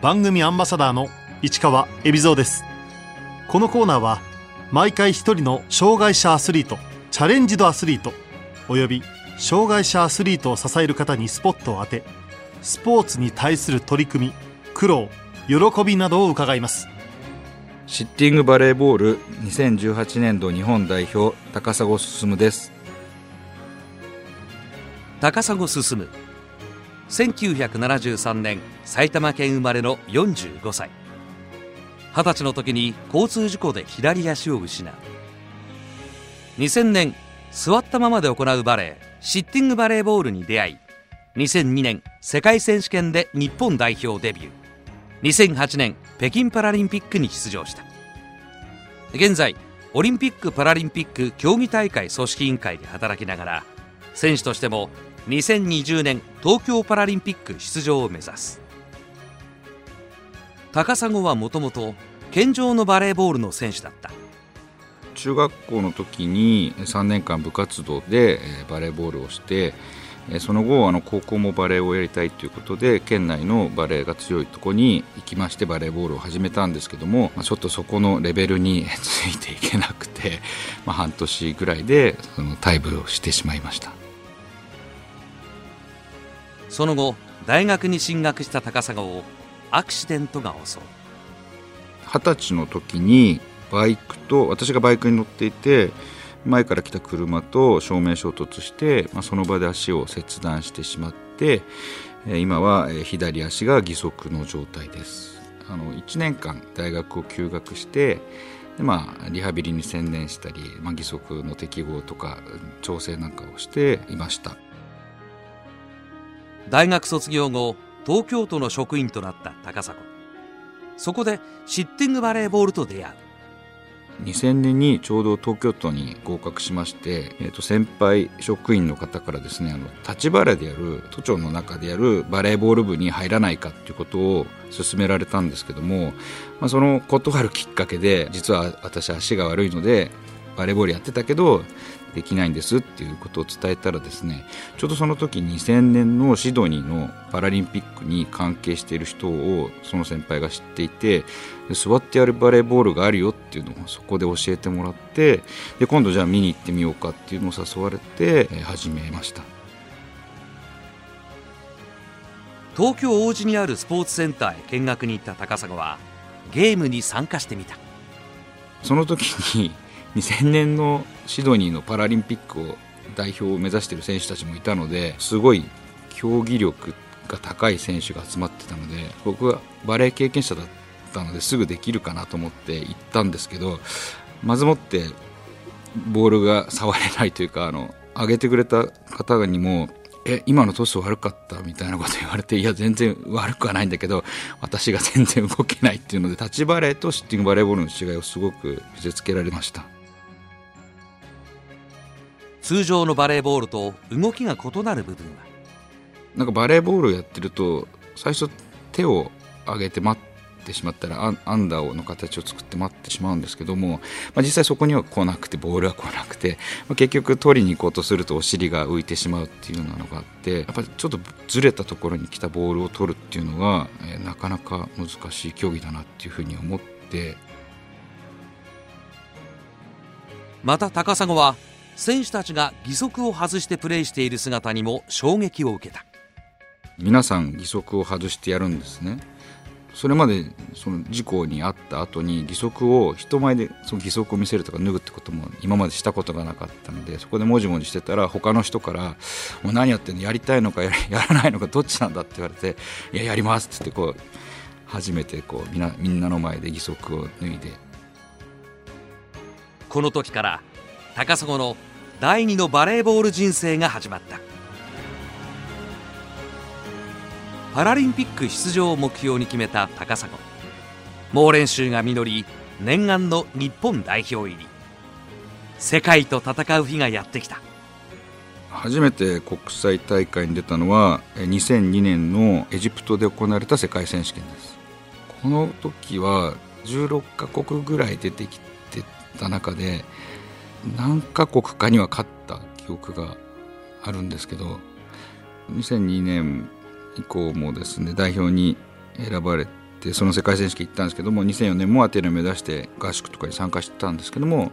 番組アンバサダーの市川恵比蔵です。このコーナーは毎回一人の障害者アスリートチャレンジドアスリートおよび障害者アスリートを支える方にスポットを当てスポーツに対する取り組み苦労喜びなどを伺います。シッティングバレーボール2018年度日本代表高砂進です。高砂進1973年埼玉県生まれの45歳。二十歳の時に交通事故で左足を失う。2000年座ったままで行うバレーシッティングバレーボールに出会い。2002年世界選手権で日本代表デビュー。2008年北京パラリンピックに出場した。現在オリンピック・パラリンピック競技大会組織委員会で働きながら選手としても2020年東京パラリンピック出場を目指す。高砂はもともと健常のバレーボールの選手だった。中学校の時に3年間部活動でバレーボールをしてその後あの高校もバレーをやりたいということで県内のバレーが強いところに行きましてバレーボールを始めたんですけどもちょっとそこのレベルに ついていけなくて、まあ、半年ぐらいでその退部をしてしまいました。その後大学に進学した高砂をアクシデントが襲う。二十歳の時にバイクと私がバイクに乗っていて前から来た車と正面衝突して、まあ、その場で足を切断してしまって今は左足が義足の状態です。あの1年間大学を休学してで、まあ、リハビリに専念したり、まあ、義足の適合とか調整なんかをしていました。大学卒業後東京都の職員となった高砂そこでシッティングバレーボールと出会う。2000年にちょうど東京都に合格しまして、えー、と先輩職員の方からですねあの立ちバレーでやる都庁の中でやるバレーボール部に入らないかっていうことを勧められたんですけども、まあ、その断るきっかけで実は私足が悪いのでバレーボールやってたけどできないんですっていうことを伝えたらですねちょうどその時2000年のシドニーのパラリンピックに関係している人をその先輩が知っていて座ってやるバレーボールがあるよっていうのをそこで教えてもらってで今度じゃあ見に行ってみようかっていうのを誘われて始めました。東京王子にあるスポーツセンターへ見学に行った高砂はゲームに参加してみた。その時に2000年のシドニーのパラリンピックを代表を目指している選手たちもいたのですごい競技力が高い選手が集まってたので僕はバレー経験者だったのですぐできるかなと思って行ったんですけどまずもってボールが触れないというかあの上げてくれた方にもえ今のトス悪かった？みたいなこと言われていや全然悪くはないんだけど私が全然動けないっていうのでタッチバレーとシッティングバレーボールの違いをすごく見せつけられました。通常のバレーボールと動きが異なる部分は？なんかバレーボールやってると最初手を上げて待ってしまったらアンダーの形を作って待ってしまうんですけども、まあ、実際そこには来なくてボールは来なくて、まあ、結局取りに行こうとするとお尻が浮いてしまうっていうようなのがあってやっぱりちょっとずれたところに来たボールを取るっていうのが、えー、なかなか難しい競技だなっていうふうに思って。また高砂は選手たちが義足を外してプレーしている姿にも衝撃を受けた。皆さん義足を外してやるんですね。それまでその事故に遭った後に義足を人前でその義足を見せるとか脱ぐってことも今までしたことがなかったのでそこでもじもじしてたら他の人から「もう何やってんの？やりたいのか？やらないのか？どっちなんだ」って言われて「いややります」ってってこう初めてこうみんなみんなの前で義足を脱いで。この時から高砂の第二のバレーボール人生が始まった。パラリンピック出場を目標に決めた高砂。猛練習が実り念願の日本代表入り。世界と戦う日がやってきた。初めて国際大会に出たのは2002年のエジプトで行われた世界選手権です。この時は16カ国ぐらい出てきてた中で何カ国かには勝った記憶があるんですけど2002年以降もですね代表に選ばれでその世界選手権行ったんですけども2004年もアテネを目指して合宿とかに参加してたんですけども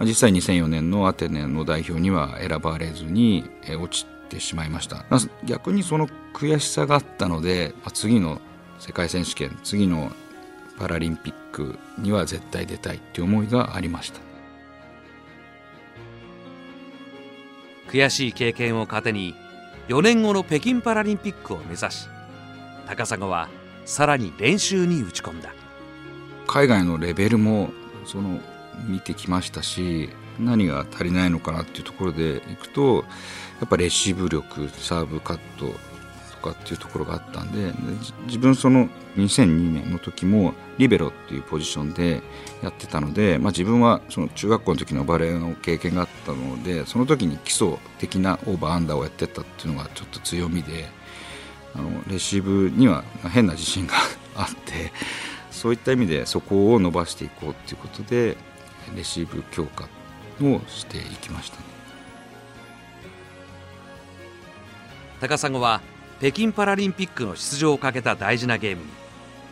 実際2004年のアテネの代表には選ばれずに落ちてしまいました。逆にその悔しさがあったので次の世界選手権次のパラリンピックには絶対出たいっていう思いがありました。悔しい経験を糧に4年後の北京パラリンピックを目指し高砂はさらに練習に打ち込んだ。海外のレベルもその見てきましたし何が足りないのかなっていうところでいくとやっぱレシーブ力サーブカットかっていうところがあったんで自分その2002年の時もリベロっていうポジションでやってたので、まあ、自分はその中学校の時のバレーの経験があったのでその時に基礎的なオーバーアンダーをやってたっていうのがちょっと強みであのレシーブには変な自信があってそういった意味でそこを伸ばしていこうっていうことでレシーブ強化をしていきました、ね、高砂は北京パラリンピックの出場をかけた大事なゲームに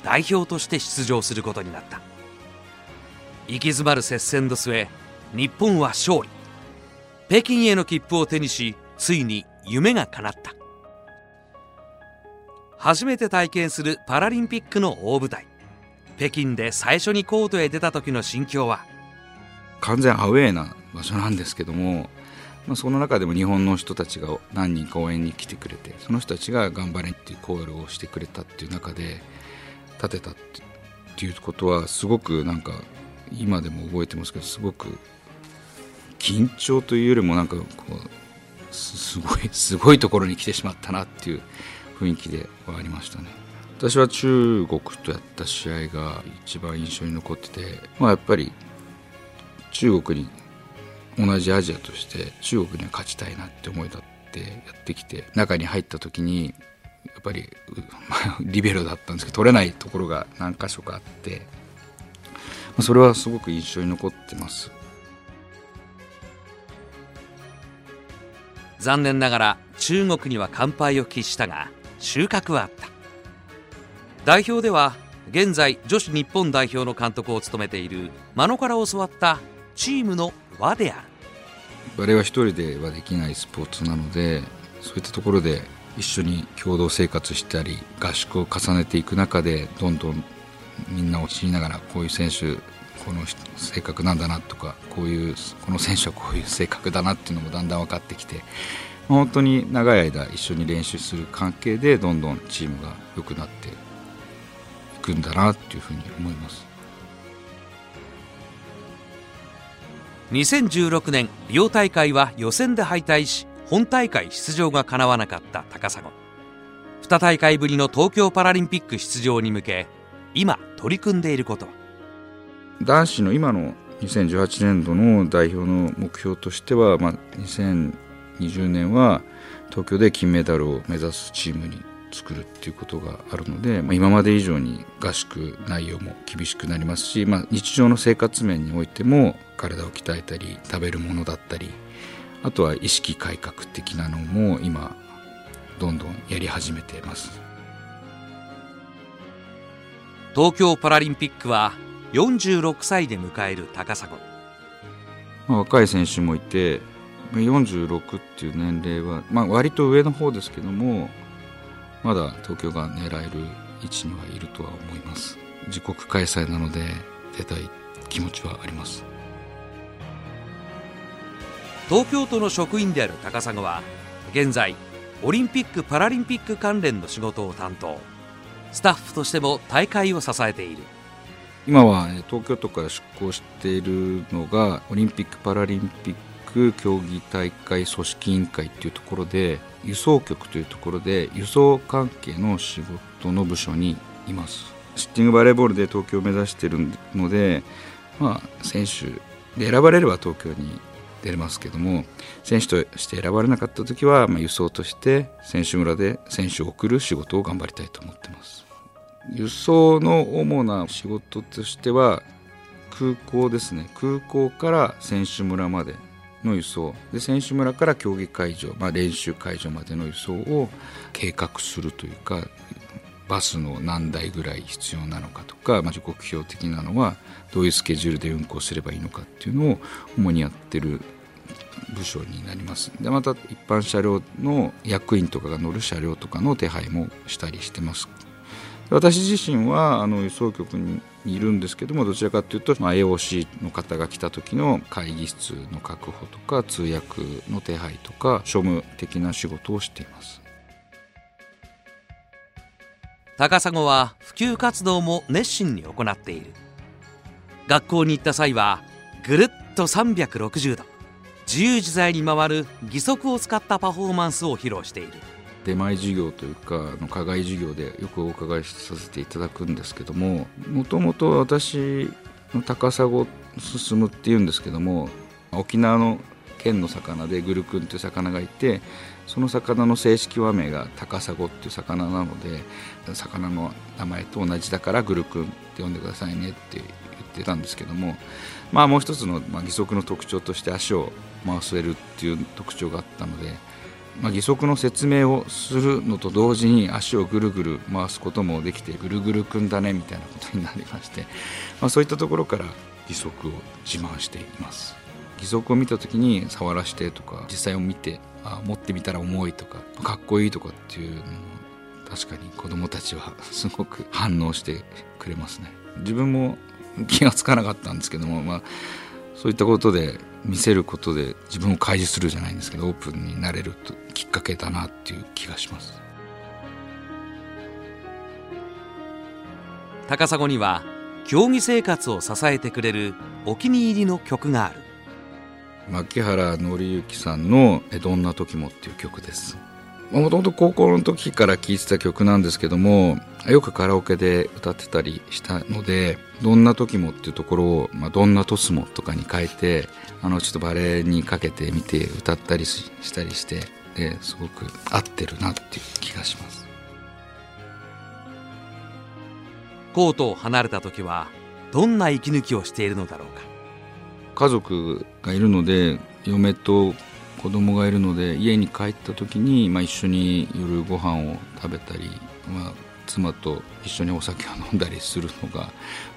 代表として出場することになった。行き詰まる接戦の末日本は勝利。北京への切符を手にしついに夢が叶った。初めて体験するパラリンピックの大舞台。北京で最初にコートへ出た時の心境は？完全アウェーな場所なんですけども、まあ、その中でも日本の人たちが何人か応援に来てくれてその人たちが頑張れっていうコールをしてくれたっていう中で立てたっていうことはすごくなんか今でも覚えてますけどすごく緊張というよりもなんかこうすごい すごいところに来てしまったなっていう雰囲気ではありましたね。私は中国とやった試合が一番印象に残ってて、まあ、やっぱり中国に同じアジアとして中国には勝ちたいなって思いだってやってきて中に入った時にやっぱり、まあ、リベロだったんですけど取れないところが何箇所かあってまそれはすごく印象に残ってます。残念ながら中国には完敗を喫したが収穫はあった。代表では現在女子日本代表の監督を務めている間野から教わったチームの輪である。バレーは一人ではできないスポーツなのでそういったところで一緒に共同生活したり合宿を重ねていく中でどんどんみんなを知りながらこういう選手この性格なんだなとかこういうこの選手はこういう性格だなっていうのもだんだん分かってきて本当に長い間一緒に練習する関係でどんどんチームが良くなっていくんだなっていうふうに思います。2016年リオ大会は予選で敗退し本大会出場がかなわなかった高砂。2大会ぶりの東京パラリンピック出場に向け今取り組んでいることは？男子の今の2018年度の代表の目標としては、まあ、2020年は東京で金メダルを目指すチームに作るっていうことがあるので、まあ、今まで以上に合宿内容も厳しくなりますし、まあ、日常の生活面においても体を鍛えたり食べるものだったりあとは意識改革的なのも今どんどんやり始めています。東京パラリンピックは46歳で迎える高砂、まあ、若い選手もいて46っていう年齢は、まあ、割と上の方ですけどもまだ東京が狙える位置にはいるとは思います。自国開催なので出たい気持ちはあります。東京都の職員である高砂は現在オリンピック・パラリンピック関連の仕事を担当。スタッフとしても大会を支えている。今は東京都から出向しているのがオリンピック・パラリンピック競技大会組織委員会っていうところで輸送局というところで輸送関係の仕事の部署にいます。シッティングバレーボールで東京を目指しているので、まあ、選手で選ばれれば東京に出れますけども選手として選ばれなかった時は、まあ、輸送として選手村で選手を送る仕事を頑張りたいと思ってます。輸送の主な仕事としては空港ですね。空港から選手村までの輸送。で選手村から競技会場、まあ、練習会場までの輸送を計画するというかバスの何台ぐらい必要なのかとか、まあ、時刻表的なのはどういうスケジュールで運行すればいいのかっていうのを主にやってる部署になります。でまた一般車両の役員とかが乗る車両とかの手配もしたりしてます。私自身はあの輸送局にいるんですけどもどちらかというと、まあ、AOC の方が来た時の会議室の確保とか通訳の手配とか庶務的な仕事をしています。高砂は普及活動も熱心に行っている。学校に行った際はぐるっと360度自由自在に回る義足を使ったパフォーマンスを披露している。出前授業というかの課外授業でよくお伺いさせていただくんですけどももともと私の高砂進むっていうんですけども沖縄の県の魚でグルクンという魚がいてその魚の正式和名が高砂っていう魚なので魚の名前と同じだからグルクンって呼んでくださいねって言ってたんですけどもまあもう一つの、義足の特徴として足を回せるっていう特徴があったのでまあ、義足の説明をするのと同時に足をぐるぐる回すこともできてぐるぐるくんだねみたいなことになりまして、まあ、そういったところから義足を自慢しています。義足を見た時に触らせてとか実際を見てあ持ってみたら重いとかかっこいいとかっていうのも確かに子供たちはすごく反応してくれますね。自分も気が付かなかったんですけども、まあ、そういったことで見せることで自分を開示するじゃないんですけどオープンになれるときっかけだなっていう気がします。高砂には競技生活を支えてくれるお気に入りの曲がある。牧原紀之さんの「どんな時も」っていう曲ですもともと高校の時から聴いてた曲なんですけどもよくカラオケで歌ってたりしたので「どんな時も」っていうところを「まあ、どんなとすも」とかに変えてあのちょっとバレエにかけてみて歌ったりしたりしてですごく合ってるなっていう気がします。コートを離れた時はどんな息抜きをしているのだろうか？家族がいるので嫁と子供がいるので家に帰った時に、まあ、一緒に夜ご飯を食べたり、まあ、妻と一緒にお酒を飲んだりするのが、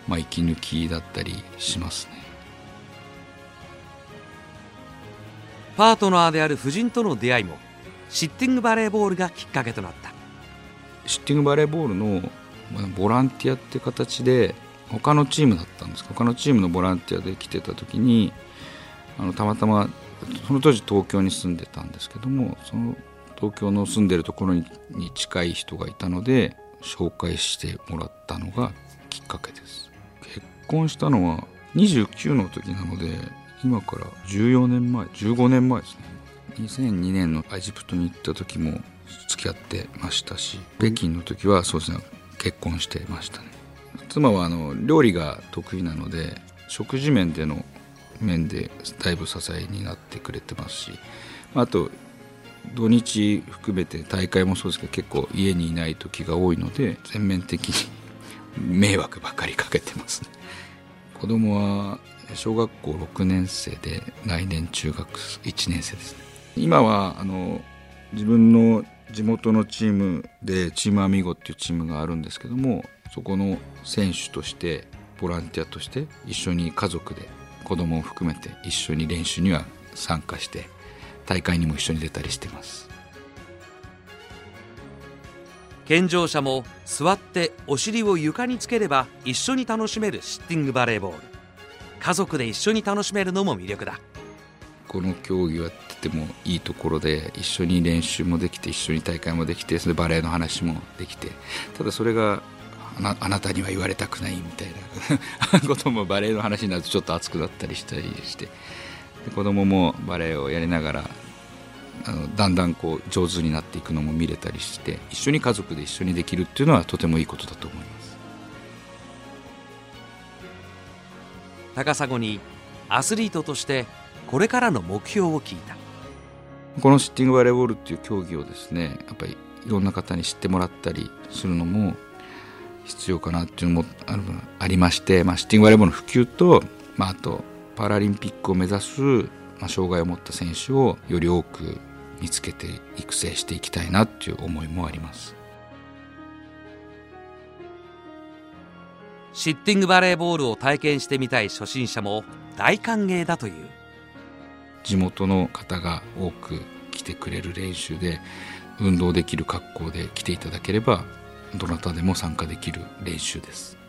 まあ、息抜きだったりしますね。パートナーである夫人との出会いもシッティングバレーボールがきっかけとなった。シッティングバレーボールのボランティアって形で他のチームだったんです。他のチームのボランティアで来てた時にあのたまたまその当時東京に住んでたんですけどもその東京の住んでるところに近い人がいたので紹介してもらったのがきっかけです。結婚したのは29の時なので今から14年前15年前ですね。2002年のエジプトに行った時も付き合ってましたし北京の時はそうですね結婚してましたね。妻はあの料理が得意なので食事面での面でだいぶ支えになってくれてますしあと土日含めて大会もそうですけど結構家にいない時が多いので全面的に迷惑ばかりかけてますね。子供は小学校6年生で来年中学1年生ですね。今はあの自分の地元のチームでチームアミゴっていうチームがあるんですけどもそこの選手としてボランティアとして一緒に家族で子供を含めて一緒に練習には参加して大会にも一緒に出たりしてます。健常者も座ってお尻を床につければ一緒に楽しめるシッティングバレーボール。家族で一緒に楽しめるのも魅力だ。この競技をやっててもいいところで一緒に練習もできて一緒に大会もできてそれでバレエの話もできてただそれがあなたには言われたくないみたいな。こともバレエの話になるとちょっと熱くなったりしたりして。子供もバレエをやりながらあのだんだんこう上手になっていくのも見れたりして一緒に家族で一緒にできるっていうのはとてもいいことだと思います。高砂にアスリートとしてこれからの目標を聞いた。このシッティングバレーボールっていう競技をですねやっぱりいろんな方に知ってもらったりするのも必要かなっていうのもあのありまして、まあ、シッティングバレーボールの普及と、まあ、あとパラリンピックを目指す、まあ、障害を持った選手をより多く見つけて育成していきたいなっていう思いもあります。シッティングバレーボールを体験してみたい初心者も大歓迎だという地元の方が多く来てくれる練習で運動できる格好で来ていただければどなたでも参加できる練習です。